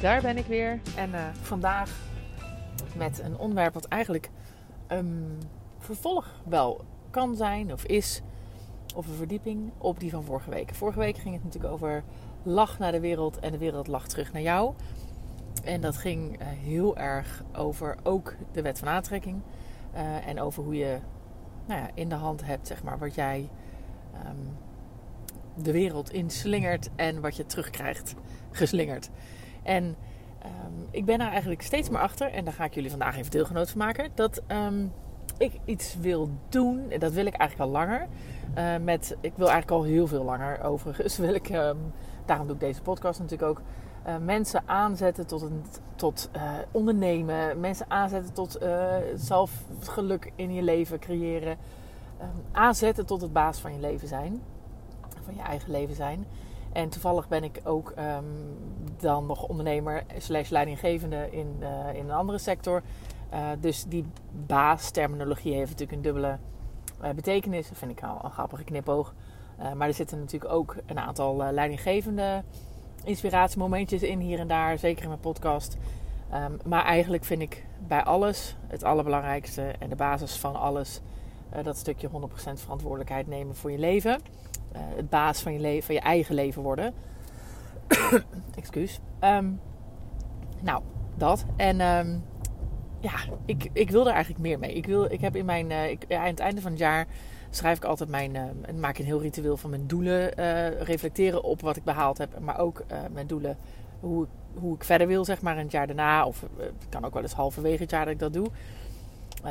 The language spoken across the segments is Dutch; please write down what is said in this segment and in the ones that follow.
daar ben ik weer. En uh, vandaag met een onderwerp wat eigenlijk um, vervolg wel kan zijn of is. Of een verdieping op die van vorige week. Vorige week ging het natuurlijk over lach naar de wereld en de wereld lacht terug naar jou. En dat ging uh, heel erg over ook de wet van aantrekking. Uh, en over hoe je nou ja, in de hand hebt, zeg maar, wat jij um, de wereld inslingert en wat je terugkrijgt geslingerd. En um, ik ben daar eigenlijk steeds meer achter, en daar ga ik jullie vandaag even deelgenoot van maken, dat um, ik iets wil doen, en dat wil ik eigenlijk al langer. Uh, met, ik wil eigenlijk al heel veel langer overigens, wil ik, um, daarom doe ik deze podcast natuurlijk ook, uh, mensen aanzetten tot, een, tot uh, ondernemen, mensen aanzetten tot zelf geluk in je leven creëren, aanzetten tot het baas van je leven zijn, van je eigen leven zijn. En toevallig ben ik ook um, dan nog ondernemer slash leidinggevende in, uh, in een andere sector. Uh, dus die baasterminologie heeft natuurlijk een dubbele uh, betekenis. Dat vind ik al een grappige knipoog. maar er zitten natuurlijk ook een aantal leidinggevende inspiratiemomentjes in hier en daar. Zeker in mijn podcast. Um, maar eigenlijk vind ik bij alles het allerbelangrijkste en de basis van alles... dat stukje 100% verantwoordelijkheid nemen voor je leven... Uh, het baas van je, leven, van je eigen leven worden. Excuus. Um, nou, dat. En um, ja, ik, ik wil er eigenlijk meer mee. Ik, wil, ik heb in mijn. Uh, ik, aan het einde van het jaar schrijf ik altijd mijn. Uh, maak een heel ritueel van mijn doelen. reflecteren op wat ik behaald heb. Maar ook mijn doelen. Hoe, hoe ik verder wil, zeg maar, het jaar daarna. Of het kan ook wel eens halverwege het jaar dat ik dat doe.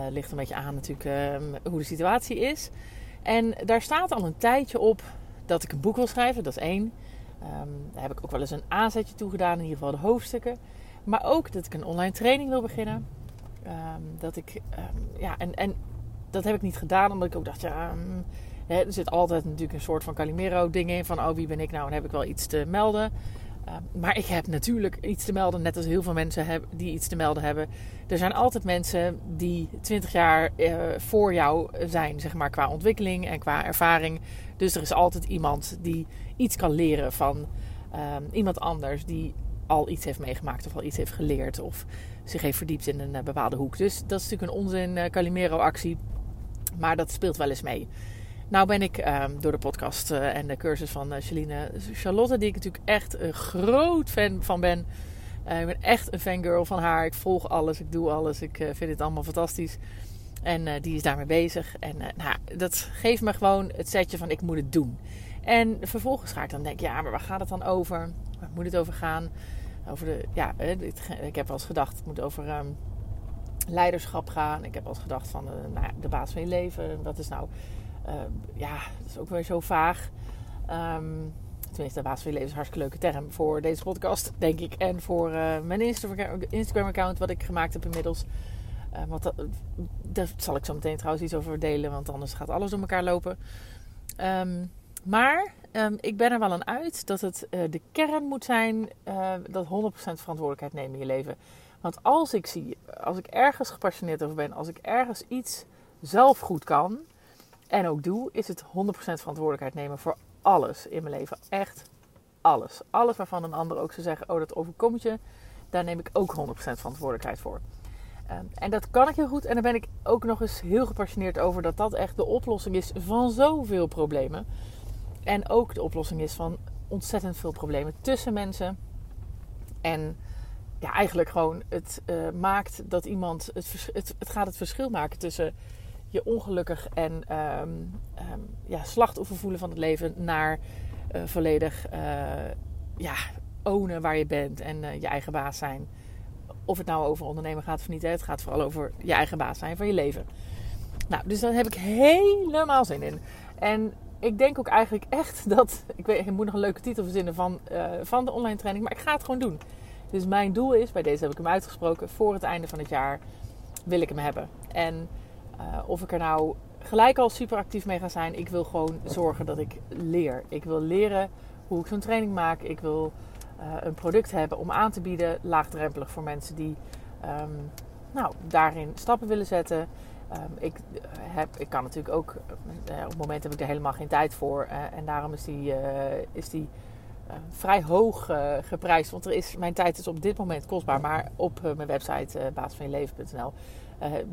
ligt een beetje aan natuurlijk ehm, hoe de situatie is. En daar staat al een tijdje op dat ik een boek wil schrijven, dat is één. Um, daar heb ik ook wel eens een aanzetje toe gedaan, in ieder geval de hoofdstukken. Maar ook dat ik een online training wil beginnen. Um, dat ik, um, ja, en, en dat heb ik niet gedaan, omdat ik ook dacht, ja, er zit altijd natuurlijk een soort van Calimero-ding in. Van, oh, wie ben ik nou en heb ik wel iets te melden. Uh, maar ik heb natuurlijk iets te melden, net als heel veel mensen hebben, die iets te melden hebben. Er zijn altijd mensen die 20 jaar uh, voor jou zijn, zeg maar, qua ontwikkeling en qua ervaring. Dus er is altijd iemand die iets kan leren van uh, iemand anders die al iets heeft meegemaakt of al iets heeft geleerd of zich heeft verdiept in een eh, bepaalde hoek. Dus dat is natuurlijk een onzin Calimero-actie, maar dat speelt wel eens mee. Nou ben ik um, door de podcast uh, en de cursus van uh, Celine Charlotte, die ik natuurlijk echt een groot fan van ben. Ik ben echt een fangirl van haar. Ik volg alles, ik doe alles. Ik vind het allemaal fantastisch. En die is daarmee bezig. En nou, dat geeft me gewoon het setje van ik moet het doen. En vervolgens ga ik dan denken, ja, maar waar gaat het dan over? Waar moet het over gaan? Over de, ja, ik heb wel eens gedacht, het moet over um, leiderschap gaan. Ik heb wel eens gedacht van nou, de baas van je leven. Wat is nou uh, ja, dat is ook weer zo vaag. Um, tenminste, basis van je leven is een hartstikke leuke term voor deze podcast, denk ik. En voor uh, mijn Instagram-account, wat ik gemaakt heb inmiddels. Uh, want dat, daar zal ik zo meteen trouwens iets over delen, want anders gaat alles door elkaar lopen. Um, maar um, ik ben er wel aan uit dat het de kern moet zijn dat 100% verantwoordelijkheid nemen in je leven. Want als ik zie, als ik ergens gepassioneerd over ben, als ik ergens iets zelf goed kan, en ook doe, is het 100% verantwoordelijkheid nemen voor alles in mijn leven. Echt alles. Alles waarvan een ander ook zou zeggen: Oh, dat overkomt je. Daar neem ik ook 100% verantwoordelijkheid voor. Um, en dat kan ik heel goed. En daar ben ik ook nog eens heel gepassioneerd over dat dat echt de oplossing is van zoveel problemen. En ook de oplossing is van ontzettend veel problemen tussen mensen. En ja, eigenlijk gewoon het uh, maakt dat iemand. Het, het, het gaat het verschil maken tussen je ongelukkig en um, um, ja, slachtoffer voelen van het leven naar uh, volledig uh, ja, ownen waar je bent en uh, je eigen baas zijn. Of het nou over ondernemen gaat of niet, het gaat vooral over je eigen baas zijn van je leven. Nou, dus daar heb ik helemaal zin in. En ik denk ook eigenlijk echt dat. Ik, weet, ik moet nog een leuke titel verzinnen van, van de online training, maar ik ga het gewoon doen. Dus mijn doel is, bij deze heb ik hem uitgesproken, voor het einde van het jaar wil ik hem hebben. En uh, of ik er nou gelijk al super actief mee ga zijn. Ik wil gewoon zorgen dat ik leer. Ik wil leren hoe ik zo'n training maak. Ik wil uh, een product hebben om aan te bieden, laagdrempelig voor mensen die um, nou, daarin stappen willen zetten. Um, ik, heb, ik kan natuurlijk ook, op het moment heb ik er helemaal geen tijd voor. en daarom is die, is die vrij hoog geprijsd. Want er is, mijn tijd is op dit moment kostbaar. Maar op mijn website uh, baasvanjeleven.nl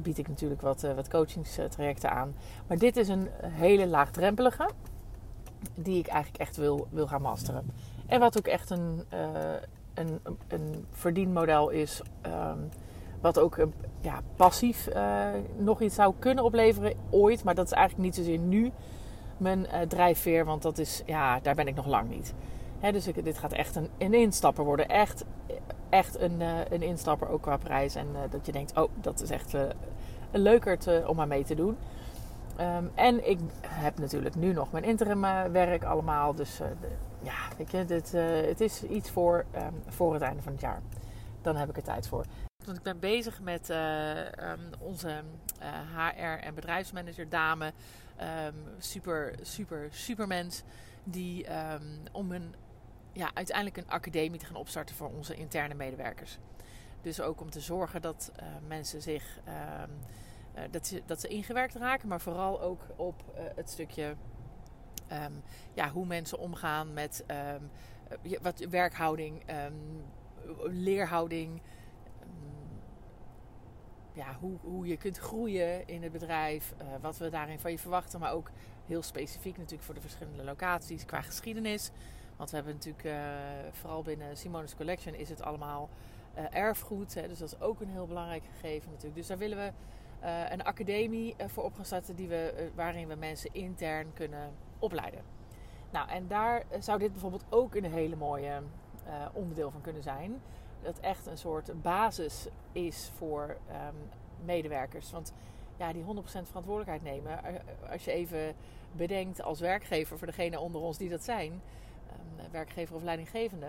bied ik natuurlijk wat, wat coachingstrajecten aan. Maar dit is een hele laagdrempelige. Die ik eigenlijk echt wil, wil gaan masteren. En wat ook echt een, een, een verdienmodel is. Um, wat ook ja, passief nog iets zou kunnen opleveren ooit. Maar dat is eigenlijk niet zozeer nu mijn drijfveer. Want dat is, ja, daar ben ik nog lang niet. Dus dit gaat echt een, instapper worden. Echt, echt een, uh, een instapper ook qua prijs. En uh, dat je denkt, oh, dat is echt een leuker om aan mee te doen. Um, en ik heb natuurlijk nu nog mijn interim werk allemaal. Dus ja, weet je, dit, het is iets voor, um, voor het einde van het jaar. Dan heb ik er tijd voor. Want ik ben bezig met um, onze HR en bedrijfsmanager dame super, super, super mens. Die om een, ja, uiteindelijk een academie te gaan opstarten voor onze interne medewerkers. Dus ook om te zorgen dat uh, mensen zich. Um, uh, dat, ze, dat ingewerkt raken, maar vooral ook op uh, het stukje. ja, hoe mensen omgaan met wat werkhouding, leerhouding ja, hoe, hoe je kunt groeien in het bedrijf. Wat we daarin van je verwachten. Maar ook heel specifiek natuurlijk voor de verschillende locaties qua geschiedenis. Want we hebben natuurlijk, uh, vooral binnen Simone's Collection, is het allemaal uh, erfgoed. Hè, dus dat is ook een heel belangrijk gegeven natuurlijk. Dus daar willen we een academie voor op gaan starten die we, waarin we mensen intern kunnen opleiden. Nou, en daar zou dit bijvoorbeeld ook een hele mooie onderdeel van kunnen zijn dat echt een soort basis is voor um, medewerkers. Want ja, die 100% verantwoordelijkheid nemen. Eh, als je even bedenkt als werkgever, voor degene onder ons die dat zijn, werkgever of leidinggevende.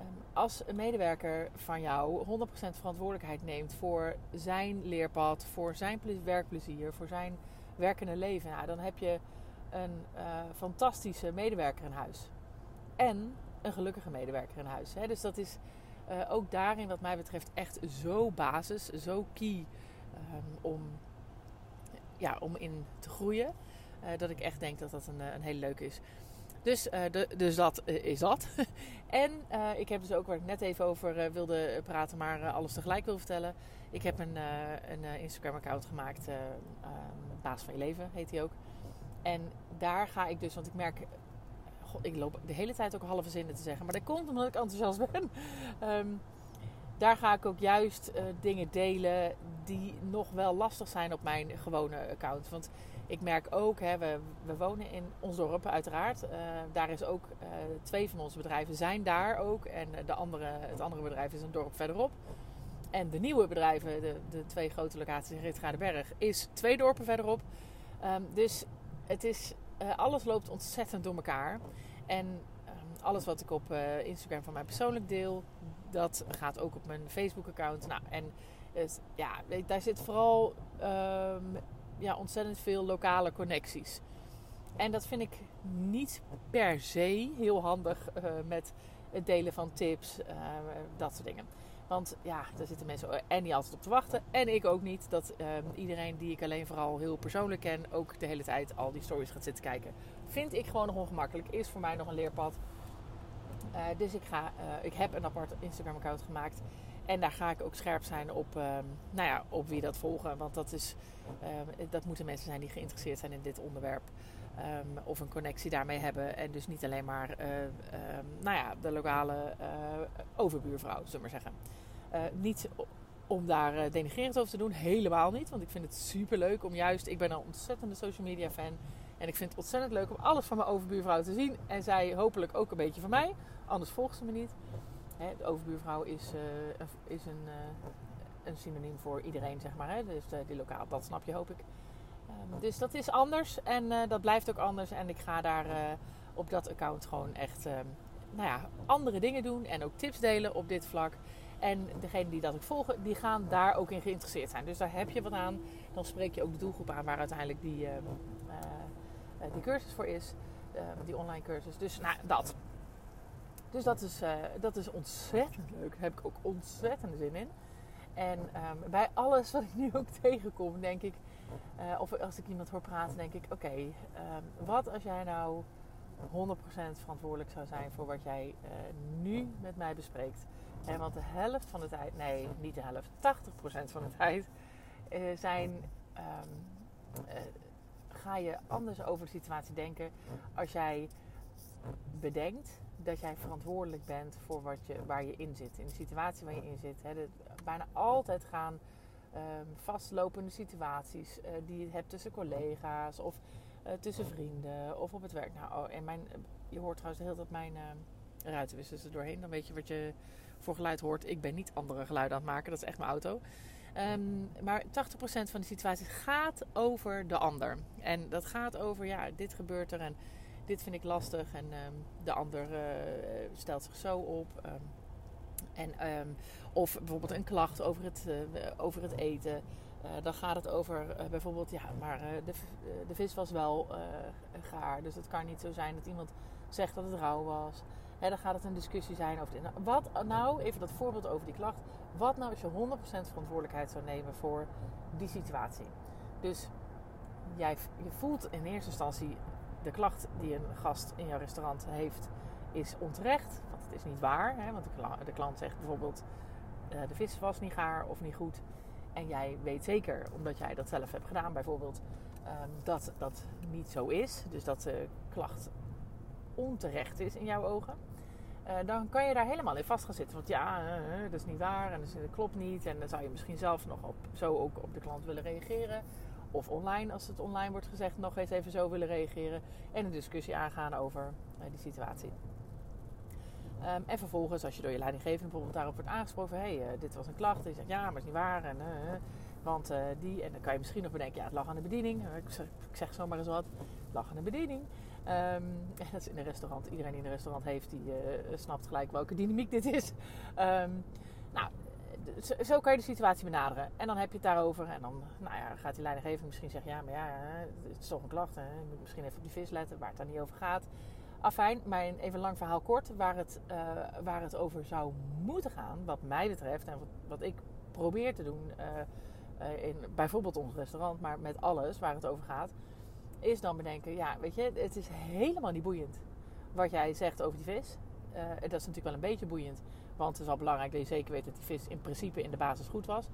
Um, als een medewerker van jou 100% verantwoordelijkheid neemt voor zijn leerpad, voor zijn werkplezier, voor zijn werkende leven, nou, dan heb je een uh, fantastische medewerker in huis. En een gelukkige medewerker in huis. Hè? Dus dat is uh, ook daarin, wat mij betreft, echt zo basis, zo key um, om, ja, om in te groeien. Uh, dat ik echt denk dat dat een, een hele leuke is. Dus, de, dus dat is dat. en ik heb dus ook waar ik net even over wilde praten, maar alles tegelijk wil vertellen. Ik heb een, een Instagram-account gemaakt, um, Baas van je leven heet hij ook. En daar ga ik dus, want ik merk God, ik loop de hele tijd ook halve zinnen te zeggen. Maar dat komt omdat ik enthousiast ben. Um, daar ga ik ook juist dingen delen die nog wel lastig zijn op mijn gewone account. Want ik merk ook, hè, we, we wonen in ons dorp uiteraard. Uh, daar is ook, uh, twee van onze bedrijven zijn daar ook. En de andere, het andere bedrijf is een dorp verderop. En de nieuwe bedrijven, de, de twee grote locaties in Ritgaardenberg, is twee dorpen verderop. Um, dus het is alles loopt ontzettend door elkaar. En um, alles wat ik op Instagram van mij persoonlijk deel, dat gaat ook op mijn Facebook-account. Nou, en ja, daar zit vooral um, ja, ontzettend veel lokale connecties. En dat vind ik niet per se heel handig uh, met het delen van tips, dat soort dingen. Want ja, daar zitten mensen en niet altijd op te wachten. En ik ook niet. Dat um, iedereen die ik alleen vooral heel persoonlijk ken, ook de hele tijd al die stories gaat zitten kijken. Vind ik gewoon nog ongemakkelijk. Is voor mij nog een leerpad. Uh, dus ik, ga, ik heb een apart Instagram account gemaakt. En daar ga ik ook scherp zijn op, um, nou ja, op wie dat volgen. Want dat, is, um, dat moeten mensen zijn die geïnteresseerd zijn in dit onderwerp. Um, of een connectie daarmee hebben. En dus niet alleen maar uh, nou ja, de lokale overbuurvrouw, zullen we maar zeggen. Uh, niet om daar denigrerend over te doen, helemaal niet. Want ik vind het super leuk om juist, ik ben een ontzettende social media fan. En ik vind het ontzettend leuk om alles van mijn overbuurvrouw te zien. En zij hopelijk ook een beetje van mij. Anders volgt ze me niet. Hè, de overbuurvrouw is, uh, is een, een, synoniem voor iedereen, zeg maar. Hè? Dus die lokaal, dat snap je hoop ik. Um, dus dat is anders en dat blijft ook anders. En ik ga daar op dat account gewoon echt ehm, nou ja, andere dingen doen. En ook tips delen op dit vlak. En degenen die dat ook volgen, die gaan daar ook in geïnteresseerd zijn. Dus daar heb je wat aan. Dan spreek je ook de doelgroep aan waar uiteindelijk die, uh, die cursus voor is. Die online cursus. Dus nou, dat. Dus dat is, dat is ontzettend leuk. Daar heb ik ook ontzettend zin in. En um, bij alles wat ik nu ook tegenkom, denk ik... of als ik iemand hoor praten, denk ik... Oké, um, wat als jij nou 100% verantwoordelijk zou zijn voor wat jij uh, nu met mij bespreekt. En want de helft van de tijd, nee, niet de helft, 80% van de tijd zijn, uh, ga je anders over de situatie denken als jij bedenkt dat jij verantwoordelijk bent voor wat je, waar je in zit. In de situatie waar je in zit. Hè. De, bijna altijd gaan um, vastlopende situaties uh, die je hebt tussen collega's of uh, tussen vrienden of op het werk. Nou, oh, en mijn, je hoort trouwens hele tijd mijn uh, ruitenwissers er doorheen. Dan weet je wat je voor geluid hoort. Ik ben niet andere geluiden aan het maken, dat is echt mijn auto. Um, maar 80% van de situaties gaat over de ander. En dat gaat over, ja, dit gebeurt er en dit vind ik lastig. En um, de ander uh, stelt zich zo op. Um, en, um, of bijvoorbeeld een klacht over het, uh, over het eten. Uh, dan gaat het over bijvoorbeeld, ja, maar de, de vis was wel gaar. Dus het kan niet zo zijn dat iemand zegt dat het rauw was. Hè, dan gaat het een discussie zijn over... Nou, wat nou, even dat voorbeeld over die klacht. Wat nou als je 100% verantwoordelijkheid zou nemen voor die situatie? Dus jij, je voelt in eerste instantie de klacht die een gast in jouw restaurant heeft is onterecht. Want het is niet waar. Hè? Want de, klant zegt bijvoorbeeld uh, de vis was niet gaar of niet goed. En jij weet zeker, omdat jij dat zelf hebt gedaan bijvoorbeeld, um, dat dat niet zo is. Dus dat de klacht onterecht is in jouw ogen. Uh, dan kan je daar helemaal in vast gaan zitten. Want ja, uh, dat is niet waar en dat klopt niet. En dan zou je misschien zelf nog op, zo ook op de klant willen reageren. Of online, als het online wordt gezegd, nog eens even zo willen reageren. En een discussie aangaan over uh, die situatie. Um, en vervolgens, als je door je leidinggevende bijvoorbeeld daarop wordt aangesproken, hé, hey, uh, dit was een klacht. Je zegt, ja, maar het is niet waar. En, uh, want die, en dan kan je misschien nog bedenken, ja, het lag aan de bediening. Ik zeg, zomaar eens wat, het lag aan de bediening. Um, dat is in een restaurant. Iedereen die een restaurant heeft, die snapt gelijk welke dynamiek dit is. Um, nou, zo, kan je de situatie benaderen. En dan heb je het daarover. En dan nou ja, gaat die leidinggevende misschien zeggen, ja, maar ja, het is toch een klacht. Hè? Je moet misschien even op die vis letten, waar het dan niet over gaat. Afijn, mijn even lang verhaal kort, waar het, uh, waar het over zou moeten gaan, wat mij betreft en wat, wat ik probeer te doen uh, in bijvoorbeeld ons restaurant, maar met alles waar het over gaat, is dan bedenken, ja, weet je, het is helemaal niet boeiend wat jij zegt over die vis. dat is natuurlijk wel een beetje boeiend, want het is wel belangrijk dat je zeker weet dat die vis in principe in de basis goed was.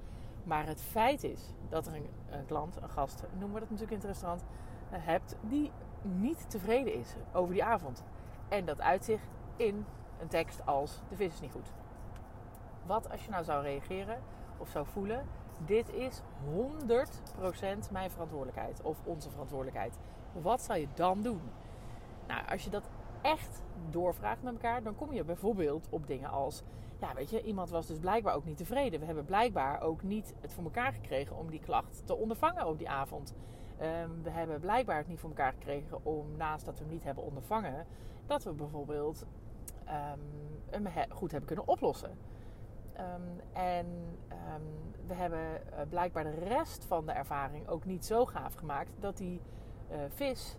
Maar het feit is dat er een, klant, een gast, noemen we dat natuurlijk in het restaurant, hebt die niet tevreden is over die avond. En dat uit zich in een tekst als de vis is niet goed. Wat als je nou zou reageren of zou voelen, dit is 100% mijn verantwoordelijkheid of onze verantwoordelijkheid. Wat zou je dan doen? Nou, als je dat echt doorvraagt met elkaar, dan kom je bijvoorbeeld op dingen als: ja, weet je, iemand was dus blijkbaar ook niet tevreden. We hebben blijkbaar ook niet het voor elkaar gekregen om die klacht te ondervangen op die avond. Um, we hebben blijkbaar het niet voor elkaar gekregen om naast dat we hem niet hebben ondervangen, dat we bijvoorbeeld um, hem goed hebben kunnen oplossen. Um, en we hebben uh, blijkbaar de rest van de ervaring ook niet zo gaaf gemaakt dat die uh, vis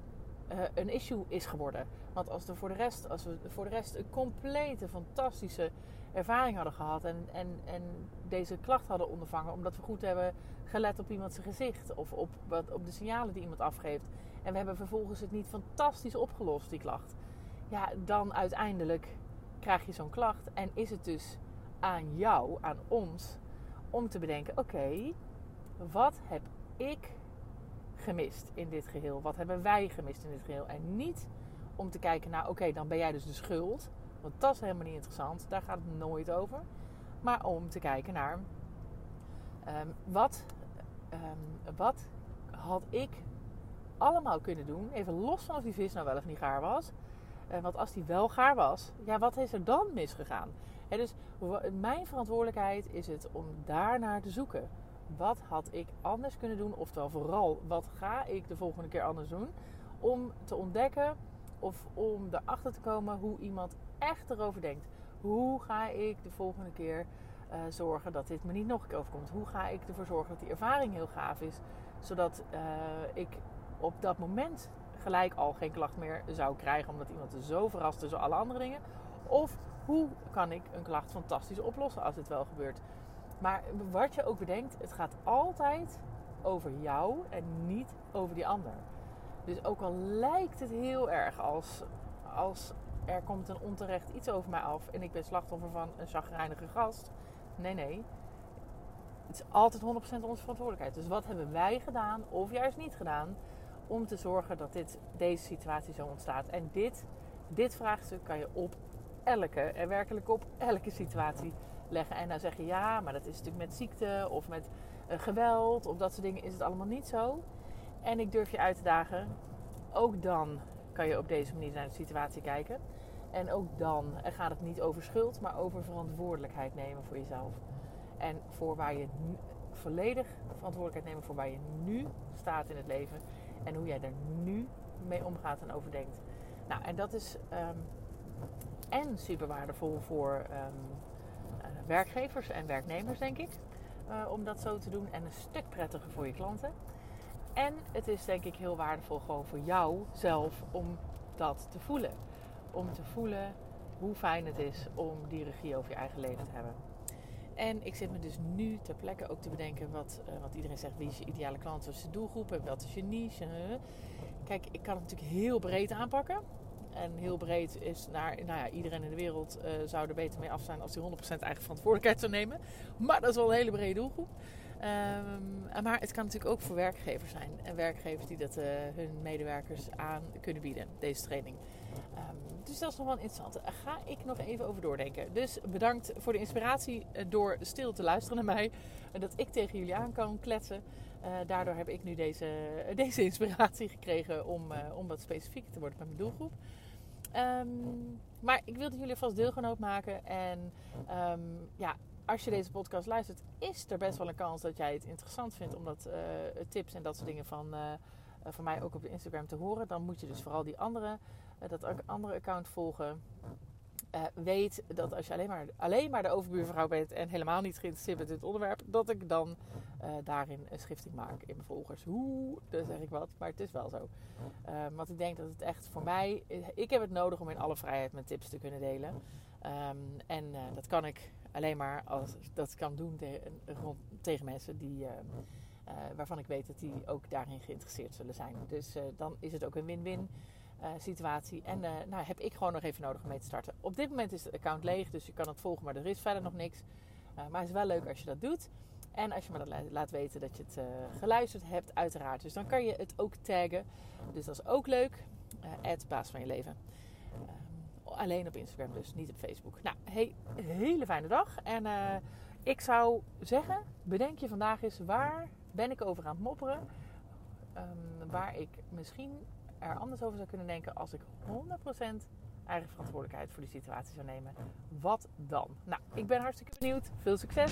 uh, een issue is geworden. Want als, er voor, de rest, als we voor de rest een complete, fantastische ervaring hadden gehad. En, en, en deze klacht hadden ondervangen. Omdat we goed hebben gelet op iemands gezicht. Of op, wat, op de signalen die iemand afgeeft. En we hebben vervolgens het niet fantastisch opgelost, die klacht. Ja, dan uiteindelijk krijg je zo'n klacht. En is het dus aan jou, aan ons, om te bedenken: oké, wat heb ik gemist in dit geheel? Wat hebben wij gemist in dit geheel? En niet om te kijken naar, oké, dan ben jij dus de schuld. Want dat is helemaal niet interessant. Daar gaat het nooit over. Maar om te kijken naar, um, wat, um, wat had ik allemaal kunnen doen? Even los van of die vis nou wel of niet gaar was. Uh, want als die wel gaar was, ja, wat is er dan misgegaan? En dus mijn verantwoordelijkheid is het om daarnaar te zoeken wat had ik anders kunnen doen? Oftewel, vooral, wat ga ik de volgende keer anders doen? Om te ontdekken of om erachter te komen hoe iemand echt erover denkt. Hoe ga ik de volgende keer uh, zorgen dat dit me niet nog een keer overkomt? Hoe ga ik ervoor zorgen dat die ervaring heel gaaf is? Zodat uh, ik op dat moment gelijk al geen klacht meer zou krijgen. Omdat iemand er zo verrast tussen alle andere dingen. Of hoe kan ik een klacht fantastisch oplossen als dit wel gebeurt? Maar wat je ook bedenkt, het gaat altijd over jou en niet over die ander. Dus ook al lijkt het heel erg als als er komt een onterecht iets over mij af en ik ben slachtoffer van een zagrijnige gast. Nee, nee. Het is altijd 100% onze verantwoordelijkheid. Dus wat hebben wij gedaan, of juist niet gedaan, om te zorgen dat dit, deze situatie zo ontstaat? En dit, dit vraagstuk kan je op elke, en werkelijk op elke situatie leggen. En dan zeg je ja, maar dat is natuurlijk met ziekte of met uh, geweld of dat soort dingen is het allemaal niet zo. En ik durf je uit te dagen, ook dan kan je op deze manier naar de situatie kijken. En ook dan gaat het niet over schuld, maar over verantwoordelijkheid nemen voor jezelf. En voor waar je volledig verantwoordelijkheid nemen voor waar je nu staat in het leven. En hoe jij er nu mee omgaat en overdenkt. Nou, en dat is um, en super waardevol voor uh, werkgevers en werknemers, denk ik. Uh, om dat zo te doen. En een stuk prettiger voor je klanten. En het is denk ik heel waardevol gewoon voor jou zelf om dat te voelen. Om te voelen hoe fijn het is om die regie over je eigen leven te hebben. En ik zit me dus nu ter plekke ook te bedenken wat, uh, wat iedereen zegt. Wie is je ideale klant? Wat is je doelgroep? En wat is je niche? Kijk, ik kan het natuurlijk heel breed aanpakken. En heel breed is naar nou ja, iedereen in de wereld uh, zou er beter mee af zijn als hij 100% eigen verantwoordelijkheid zou nemen. Maar dat is wel een hele brede doelgroep. Um, maar het kan natuurlijk ook voor werkgevers zijn. En werkgevers die dat uh, hun medewerkers aan kunnen bieden, deze training. Um, dus dat is nog wel interessant. Daar ga ik nog even over doordenken. Dus bedankt voor de inspiratie door stil te luisteren naar mij. En dat ik tegen jullie aan kan kletsen. Daardoor heb ik nu deze, deze inspiratie gekregen om, om wat specifieker te worden met mijn doelgroep. Um, maar ik wilde jullie vast deelgenoot maken. En ja, als je deze podcast luistert, is er best wel een kans dat jij het interessant vindt om dat uh, tips en dat soort dingen van, uh, van mij ook op Instagram te horen. Dan moet je dus vooral die andere, uh, dat andere account volgen. Weet dat als je alleen maar, alleen maar de overbuurvrouw bent en helemaal niet geïnteresseerd bent in het onderwerp, dat ik dan daarin een schifting maak in mijn volgers. Hoe, dan zeg ik wat, maar het is wel zo. want ik denk dat het echt voor mij, ik heb het nodig om in alle vrijheid mijn tips te kunnen delen. Um, en dat kan ik alleen maar als dat kan doen rond, tegen mensen die, waarvan ik weet dat die ook daarin geïnteresseerd zullen zijn. Dus dan is het ook een win-win situatie. En nou heb ik gewoon nog even nodig om mee te starten. Op dit moment is het account leeg, dus je kan het volgen, maar er is verder nog niks. maar het is wel leuk als je dat doet. En als je me dat laat weten dat je het geluisterd hebt, uiteraard. Dus dan kan je het ook taggen. Dus dat is ook leuk. Uh, baas van je leven alleen op Instagram dus, niet op Facebook. Nou, hey, hele fijne dag. En uh, ik zou zeggen, bedenk je vandaag eens waar ben ik over aan het mopperen. Um, waar ik misschien er anders over zou kunnen denken als ik 100% eigen verantwoordelijkheid voor die situatie zou nemen. Wat dan? Nou, ik ben hartstikke benieuwd. Veel succes!